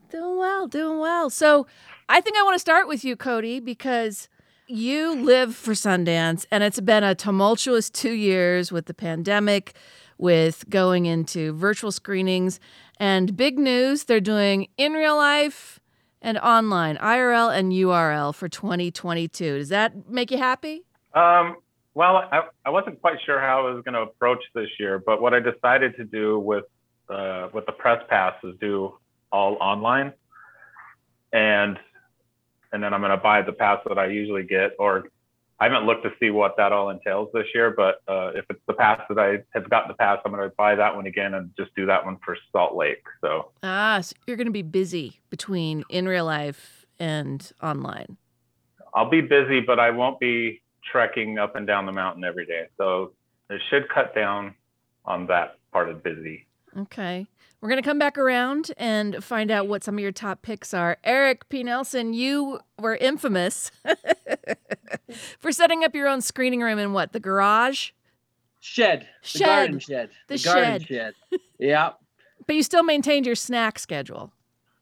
Doing well, doing well. So I think I want to start with you, Cody, because you live for Sundance and it's been a tumultuous two years with the pandemic, with going into virtual screenings. And big news they're doing in real life and online, IRL and URL for 2022. Does that make you happy? Um, well, I, I wasn't quite sure how I was going to approach this year, but what I decided to do with uh, with the press pass is do all online, and and then I'm going to buy the pass that I usually get, or I haven't looked to see what that all entails this year. But uh, if it's the pass that I have got the pass, I'm going to buy that one again and just do that one for Salt Lake. So Ah, so you're going to be busy between in real life and online. I'll be busy, but I won't be trekking up and down the mountain every day. So it should cut down on that part of busy. Okay. We're going to come back around and find out what some of your top picks are. Eric P. Nelson, you were infamous for setting up your own screening room in what? The garage? Shed. The Shed. garden shed. The garden shed. shed. yeah. But you still maintained your snack schedule.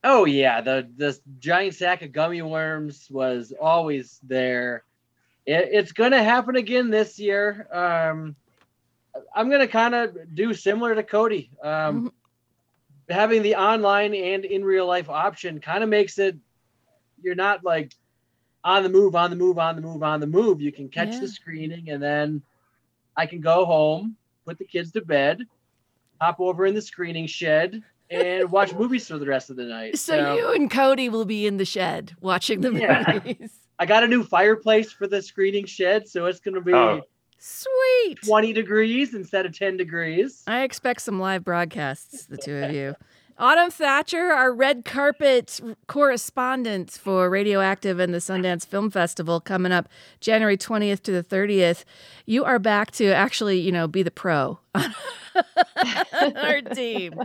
Oh yeah. The the giant sack of gummy worms was always there. It, it's gonna happen again this year. Um, I'm gonna kind of do similar to Cody. Um, having the online and in real life option kind of makes it you're not like on the move, on the move, on the move, on the move. You can catch Yeah. the screening and then I can go home, put the kids to bed, hop over in the screening shed, and watch movies for the rest of the night. So you and Cody will be in the shed watching the Yeah. movies. I got a new fireplace for the screening shed, so it's going to be Oh. Sweet. 20 degrees instead of 10 degrees. I expect some live broadcasts, the two of you. Autumn Thatcher, our red carpet correspondent for Radioactive and the Sundance Film Festival coming up January 20th to the 30th. You are back to actually, you know, be the pro on our team.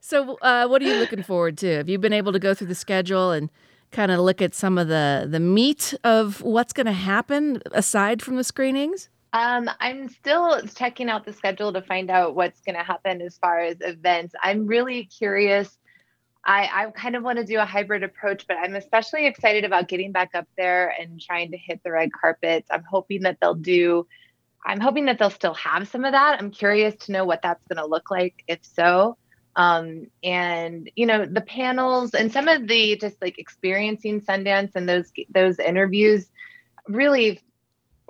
So, uh, what are you looking forward to? Have you been able to go through the schedule and kind of look at some of the the meat of what's going to happen aside from the screenings? Um, I'm still checking out the schedule to find out what's going to happen as far as events. I'm really curious. I, I kind of want to do a hybrid approach, but I'm especially excited about getting back up there and trying to hit the red carpets. I'm hoping that they'll do, I'm hoping that they'll still have some of that. I'm curious to know what that's going to look like, if so. Um, and you know, the panels and some of the just like experiencing Sundance and those those interviews really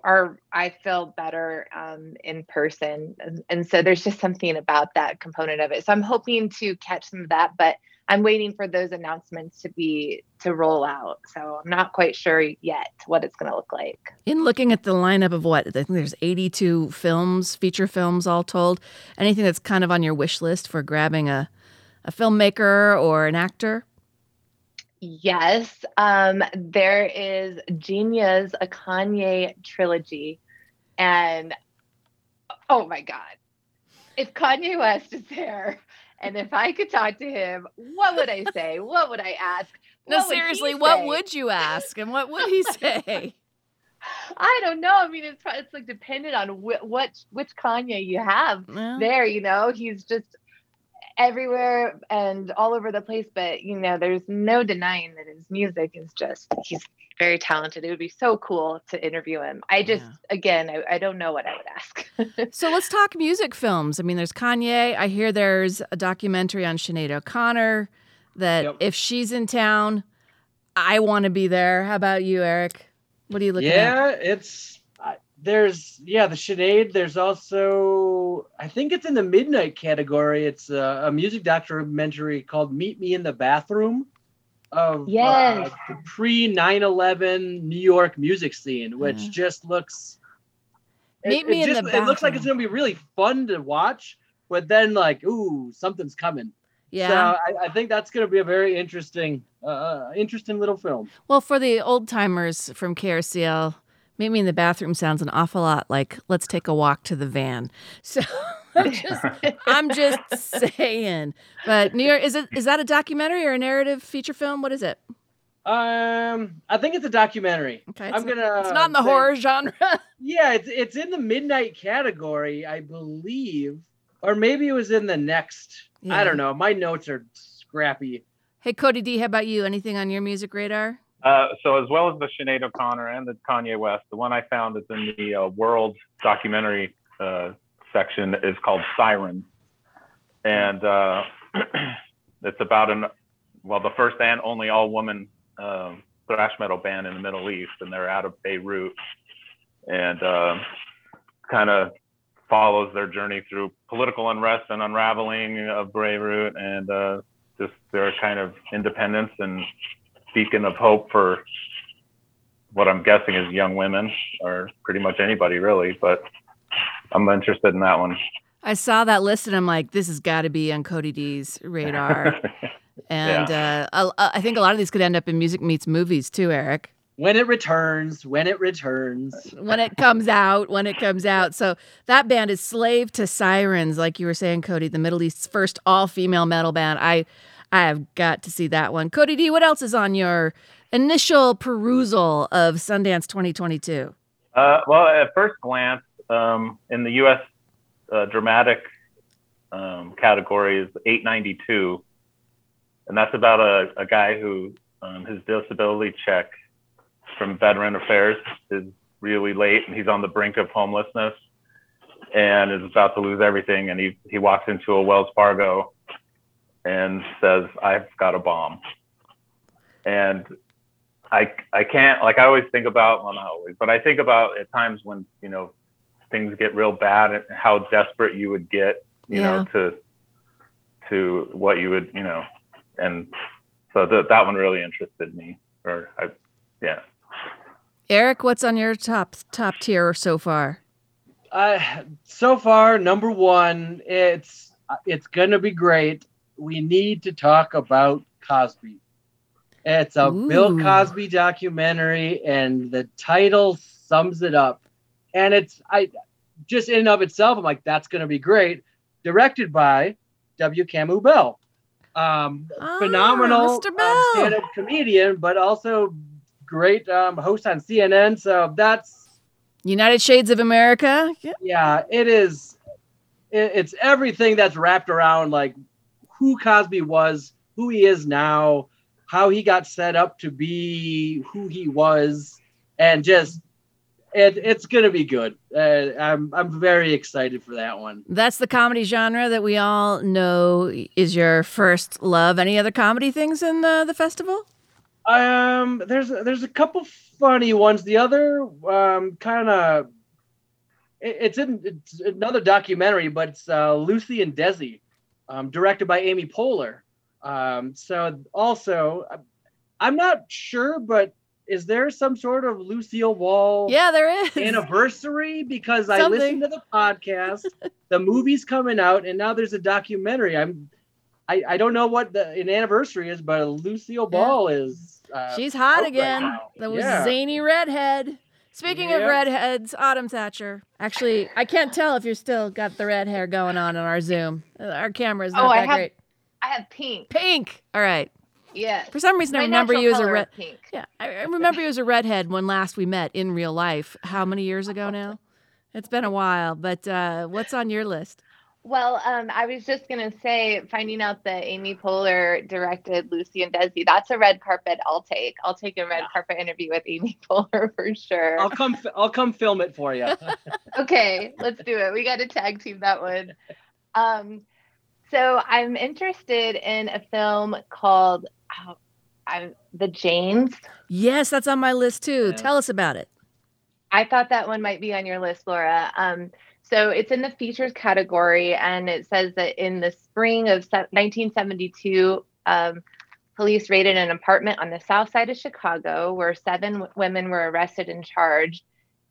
are I feel better um, in person, and, and so there's just something about that component of it. So I'm hoping to catch some of that, but I'm waiting for those announcements to be to roll out. So I'm not quite sure yet what it's going to look like. In looking at the lineup of what I think there's 82 films, feature films all told. Anything that's kind of on your wish list for grabbing a a filmmaker or an actor? Yes, um, there is Genius, a Kanye trilogy, and oh my God, if Kanye West is there, and if I could talk to him, what would I say? what would I ask? No, What seriously, what would you ask and what would he say? I don't know. I mean, it's it's like dependent on wh- what which Kanye you have Well. there. You know, he's just everywhere and all over the place. But you know, there's no denying that his music is just he's very talented. It would be so cool to interview him. I just again, I, I don't know what I would ask. so let's talk music films. I mean, there's Kanye. I hear there's a documentary on Sinead O'Connor that if she's in town, I want to be there. How about you, Eric? What are you looking yeah, at? Yeah it's I- there's yeah the Sinead. There's also I think it's in the midnight category. It's a, a music documentary called "Meet Me in the Bathroom" of Yes. uh, the pre 9/11 New York music scene, which just looks. it- Meet it me in just- the It looks like it's gonna be really fun to watch, but then like ooh something's coming. Yeah. So I, I think that's gonna be a very interesting, uh, interesting little film. Well, for the old timers from KRCL, Meet Me in the Bathroom sounds an awful lot like Let's Take a Walk to the Van. So I'm just, I'm just saying. But New York, is it is that a documentary or a narrative feature film? What is it? Um, I think it's a documentary. Okay, I'm gonna. it's not in the say- horror genre. Yeah, it's it's in the midnight category, I believe, or maybe it was in the next. Yeah. I don't know. My notes are scrappy. Hey, Cody D, how about you? Anything on your music radar? Uh, so as well as the Sinead O'Connor and the Kanye West, the one I found is in the uh, world documentary uh, section is called Siren, and uh, it's about an well the first and only all woman um, thrash metal band in the Middle East, and they're out of Beirut, and uh, kind of follows their journey through political unrest and unraveling of Beirut, and just their kind of independence and beacon of hope for what I'm guessing is young women or pretty much anybody really, but I'm interested in that one. I saw that list and I'm like, this has got to be on Cody D's radar. and uh, I, I think a lot of these could end up in music meets movies too, Eric. When it returns, when it returns. when it comes out, when it comes out. So that band is Slave to Sirens, like you were saying, Cody, the Middle East's first all-female metal band. I I have got to see that one. Cody D, what else is on your initial perusal of Sundance 2022? Uh, well, at first glance, um, in the U.S. Uh, dramatic um, category is 892, and that's about a, a guy who um, his disability check from Veteran Affairs is really late, and he's on the brink of homelessness, and is about to lose everything, and he he walks into a Wells Fargo and says, "I've got a bomb," and I I can't like I always think about well not always but I think about at times when you know things get real bad and how desperate you would get you know to to what you would you know and so that that one really interested me or I yeah Eric, what's on your top top tier so far? Uh, so far, number one, it's it's gonna be great. We need to talk about Cosby. It's a Bill Cosby documentary, and the title sums it up. And it's I just in and of itself, I'm like, that's gonna be great. Directed by W. Kamau Bell, um, phenomenal Mr. um, Bell. stand-up comedian, but also great um, host on CNN. So that's United Shades of America. Yeah. yeah, it is. It, it's everything that's wrapped around like who Cosby was, who he is now, how he got set up to be who he was, and just it, it's gonna be good. Uh, I'm I'm very excited for that one. That's the comedy genre that we all know is your first love. Any other comedy things in the, the festival? Um, there's there's a couple funny ones. The other um, kind of it, it's in it's another documentary, but it's uh, Lucy and Desi, um, directed by Amy Poehler. Um, so also, I'm not sure, but is there some sort of Lucille Ball? Yeah, there is anniversary because I Something. listened to the podcast. the movie's coming out, and now there's a documentary. I'm, I, I don't know what the an anniversary is, but Lucille Ball is. Uh, She's hot right again. now. the Yeah. zany redhead. Speaking of redheads, Autumn Thatcher. Actually, I can't tell if you're still got the red hair going on in our Zoom. Uh, Our camera's not oh, that I have great. I have pink. Pink. All right. Yeah. For some reason, I remember you as a red. pink. Yeah, I I remember you as a redhead when last we met in real life. How many years ago now? It's been a while, but uh, what's on your list? Well, um, I was just gonna say, finding out that Amy Poehler directed Lucy and Desi, that's a red carpet I'll take. I'll take a red carpet interview with Amy Poehler for sure. I'll come. fi- I'll come film it for you. okay, let's do it. We got to tag team that one. Um, so I'm interested in a film called oh, I'm, The Janes. Yes, that's on my list too. Tell us about it. I thought that one might be on your list, Laura. Um, so it's in the features category, and it says that in the spring of 1972, um, police raided an apartment on the south side of Chicago where seven w- women were arrested and charged.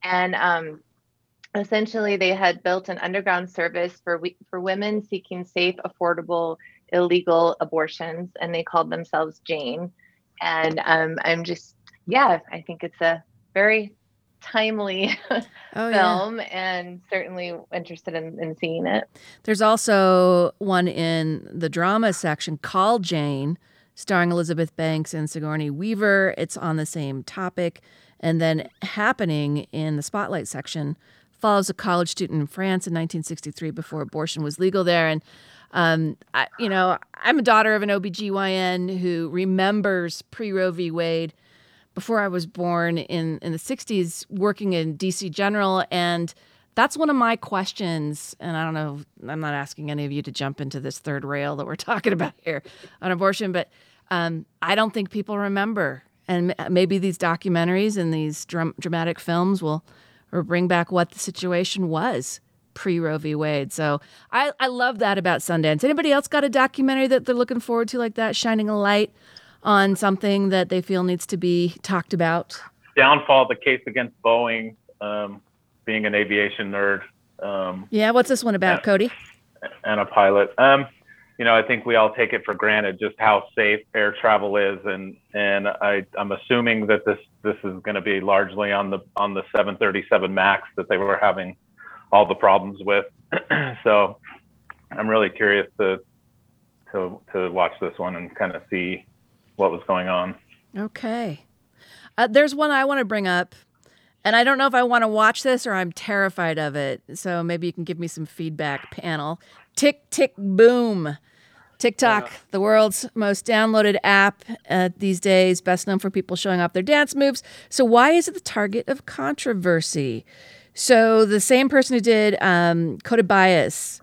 And um, essentially, they had built an underground service for we- for women seeking safe, affordable, illegal abortions, and they called themselves Jane. And um, I'm just, yeah, I think it's a very timely Oh, yeah. film and certainly interested in, in seeing it. There's also one in the drama section called Jane, starring Elizabeth Banks and Sigourney Weaver. It's on the same topic. And then happening in the spotlight section follows a college student in France in 1963 before abortion was legal there. And, um, I, you know, I'm a daughter of an OBGYN who remembers pre Roe v. Wade before I was born in, in the 60s working in DC General. And that's one of my questions. And I don't know, I'm not asking any of you to jump into this third rail that we're talking about here on abortion, but um, I don't think people remember. And maybe these documentaries and these dram- dramatic films will bring back what the situation was pre Roe v. Wade. So I, I love that about Sundance. Anybody else got a documentary that they're looking forward to like that, shining a light on something that they feel needs to be talked about? Downfall, the case against Boeing, um, being an aviation nerd um, Yeah, what's this one about, Yeah. Cody? and a pilot. Um, you know, I think we all take it for granted just how safe air travel is, and and I I'm assuming that this this is going to be largely on the on the 737 Max that they were having all the problems with. so I'm really curious to to to watch this one and kind of see what was going on. Okay. Uh, there's one I want to bring up, and I don't know if I want to watch this or I'm terrified of it. So maybe you can give me some feedback, panel. Tick, tick, boom. TikTok, the world's most downloaded app uh, these days, best known for people showing off their dance moves. So, why is it the target of controversy? So, the same person who did um, Coded Bias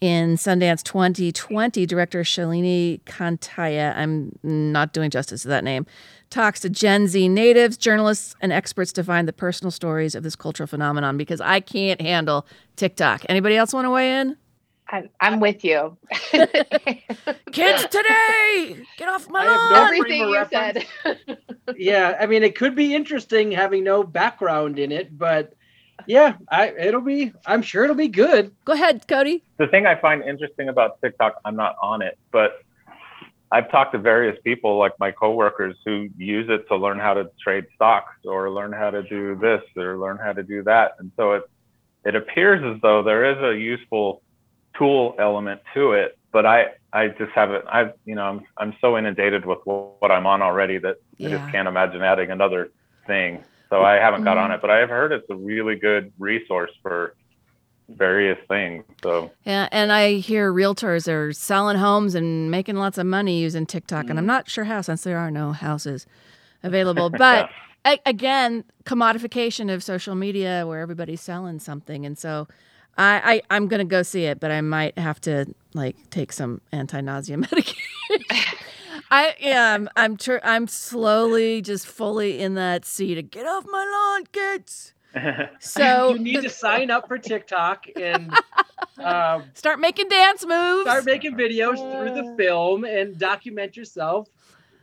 in Sundance 2020, director Shalini Kantayya, I'm not doing justice to that name, talks to Gen Z natives, journalists, and experts to find the personal stories of this cultural phenomenon because I can't handle TikTok. Anybody else want to weigh in? I'm, I'm with you. Kids today, get off my I have lawn. no Everything you reference. said. yeah, I mean, it could be interesting having no background in it, but yeah, I it'll be. I'm sure it'll be good. Go ahead, Cody. the thing I find interesting about TikTok, I'm not on it, but I've talked to various people, like my coworkers, who use it to learn how to trade stocks or learn how to do this or learn how to do that. And so it it appears as though there is a useful tool element to it, but I I just haven't. I've you know I'm I'm so inundated with what I'm on already that I just can't imagine adding another thing. So I haven't got on mm-hmm. it, but I have heard it's a really good resource for various things. So Yeah, and I hear realtors are selling homes and making lots of money using TikTok, and I'm mm. not sure how since there are no houses available. But a- again, commodification of social media where everybody's selling something, and so I, I I'm gonna go see it, but I might have to like take some anti-nausea medication. I am. I'm. Tr- I'm slowly, just fully in that seat. Get off my lawn, kids. So you need to sign up for TikTok and um, start making dance moves. Start making videos through the film and document yourself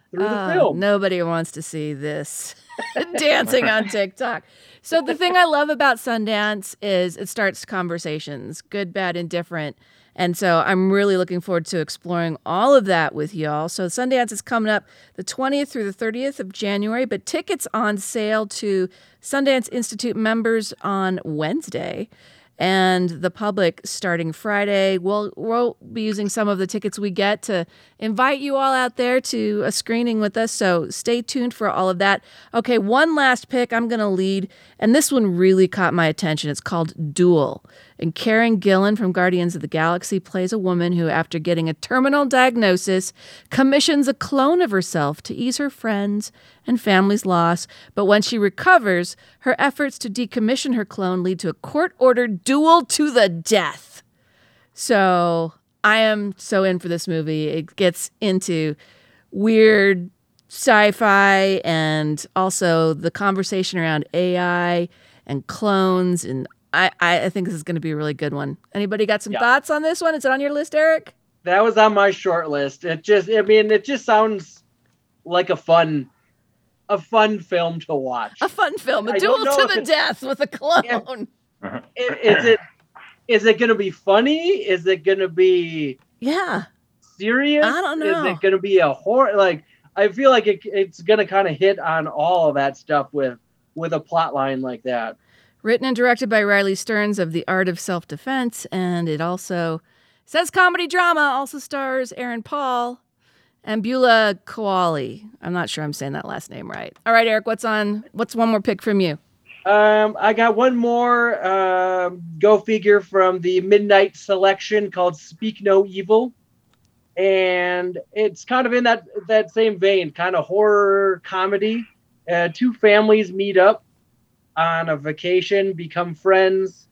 through Uh, the film. Nobody wants to see this dancing on TikTok. So the thing I love about Sundance is it starts conversations, good, bad, and different. And so I'm really looking forward to exploring all of that with y'all. So Sundance is coming up the 20th through the 30th of January, but tickets on sale to Sundance Institute members on Wednesday and the public starting Friday. We'll, we'll be using some of the tickets we get to invite you all out there to a screening with us. So stay tuned for all of that. Okay, one last pick I'm going to lead, and this one really caught my attention. It's called Dual. And Karen Gillan from Guardians of the Galaxy plays a woman who, after getting a terminal diagnosis, commissions a clone of herself to ease her friends and family's loss. But when she recovers, her efforts to decommission her clone lead to a court ordered duel to the death. So I am so in for this movie. It gets into weird sci fi and also the conversation around AI and clones. And I, I think this is going to be a really good one. Anybody got some Yeah. thoughts on this one? Is it on your list, Eric? That was on my short list. It just, I mean, it just sounds like a fun, a fun film to watch. A fun film, a I duel to the death with a clone. Is it, is it going to be funny? Is it going to be Yeah. serious? I don't know. Is it going to be a horror? Like, I feel like it, it's going to kind of hit on all of that stuff with with a plot line like that. Written and directed by Riley Stearns of The Art of Self Defense, and it also says comedy drama. Also stars Aaron Paul and Beulah Koale. I'm not sure I'm saying that last name right. All right, Eric, what's on? What's one more pick from you? Um, I got one more um, go figure from the midnight selection called Speak No Evil. And it's kind of in that that same vein, kind of horror comedy. Uh, two families meet up on a vacation, become friends.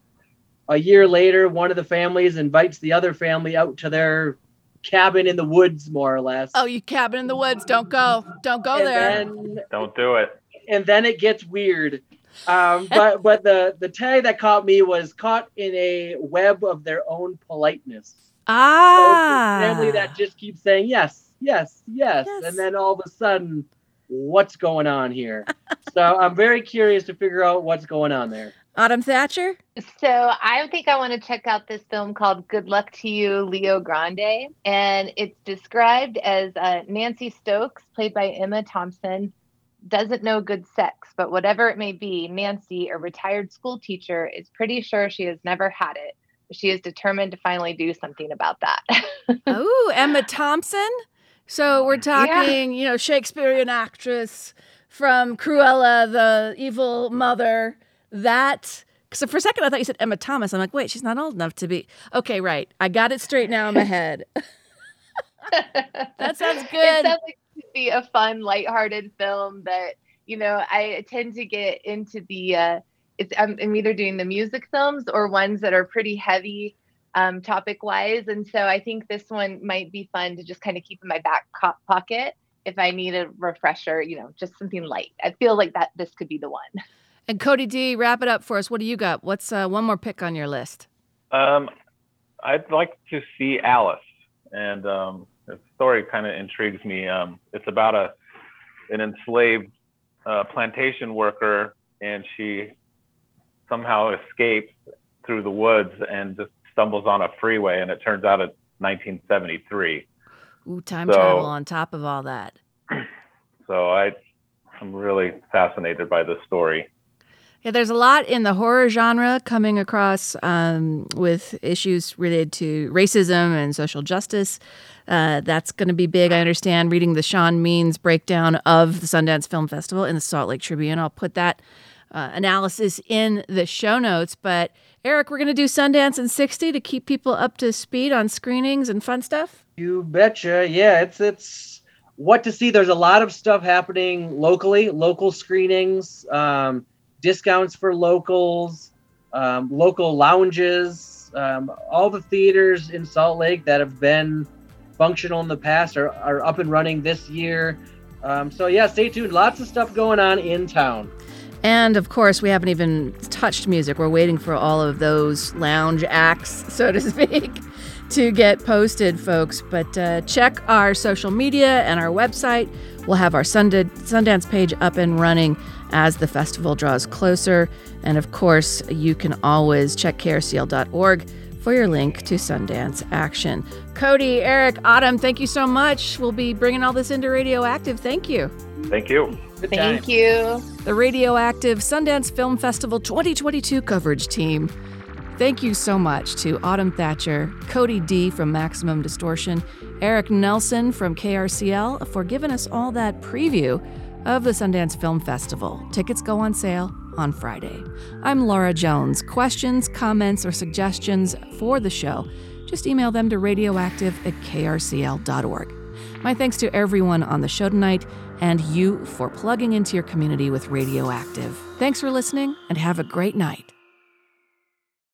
A year later, one of the families invites the other family out to their cabin in the woods, more or less. Oh, you cabin in the woods. Don't go. Don't go And there. then- Don't do it. and then it gets weird. Um, but but the the tag that caught me was caught in a web of their own politeness. ah. Family that just keeps saying yes, yes, yes, and then all of a sudden, what's going on here? so I'm very curious to figure out what's going on there. Autumn Thatcher? So I think I want to check out this film called Good Luck to You, Leo Grande. And it's described as uh, Nancy Stokes, played by Emma Thompson, doesn't know good sex, but whatever it may be, Nancy, a retired school teacher, is pretty sure she has never had it. She is determined to finally do something about that. oh, Emma Thompson. So we're talking, you know, Shakespearean actress from Cruella, the evil mother. That. So for a second, I thought you said Emma Thomas. I'm like, wait, she's not old enough to be. Okay, right. I got it straight now in my head. that sounds It good. sounds like it be a fun, lighthearted film that you know I tend to get into the. Uh, it's I'm, I'm either doing the music films or ones that are pretty heavy um, topic wise, and so I think this one might be fun to just kind of keep in my back co- pocket if I need a refresher. You know, just something light. I feel like that this could be the one. And Cody D, wrap it up for us. What do you got? What's uh, one more pick on your list? Um, I'd like to see Alice, and um, the story kind of intrigues me. Um, it's about a an enslaved uh, plantation worker, and she somehow escapes through the woods and just stumbles on a freeway, and it turns out it's 1973. Ooh, time So- travel on top of all that. So I, I'm really fascinated by this story. Yeah, there's a lot in the horror genre coming across um, with issues related to racism and social justice. Uh, that's going to be big. I understand reading the Sean Means breakdown of the Sundance Film Festival in the Salt Lake Tribune. I'll put that uh, analysis in the show notes. But Eric, we're going to do Sundance in 60 to keep people up to speed on screenings and fun stuff. You betcha. Yeah, it's it's what to see. There's a lot of stuff happening locally, local screenings, um, discounts for locals, um, local lounges, um, all the theaters in Salt Lake that have been functional in the past are, are up and running this year. Um, so yeah, stay tuned. Lots of stuff going on in town. And of course, we haven't even touched music. We're waiting for all of those lounge acts, so to speak, to get posted, folks. But uh, check our social media and our website. We'll have our Sundance page up and running as the festival draws closer. And of course, you can always check krcl.org for your link to Sundance Action. Cody, Eric, Autumn, thank you so much. We'll be bringing all this into Radioactive. Thank you. Thank you. Thank you. The Radioactive Sundance Film Festival 2022 coverage team. Thank you so much to Autumn Thatcher, Cody D from Maximum Distortion, Eric Nelson from KRCL for giving us all that preview of the Sundance Film Festival. Tickets go on sale on Friday. I'm Laura Jones. Questions, comments, or suggestions for the show, just email them to radioactive at krcl.org. My thanks to everyone on the show tonight and you for plugging into your community with Radioactive. Thanks for listening and have a great night.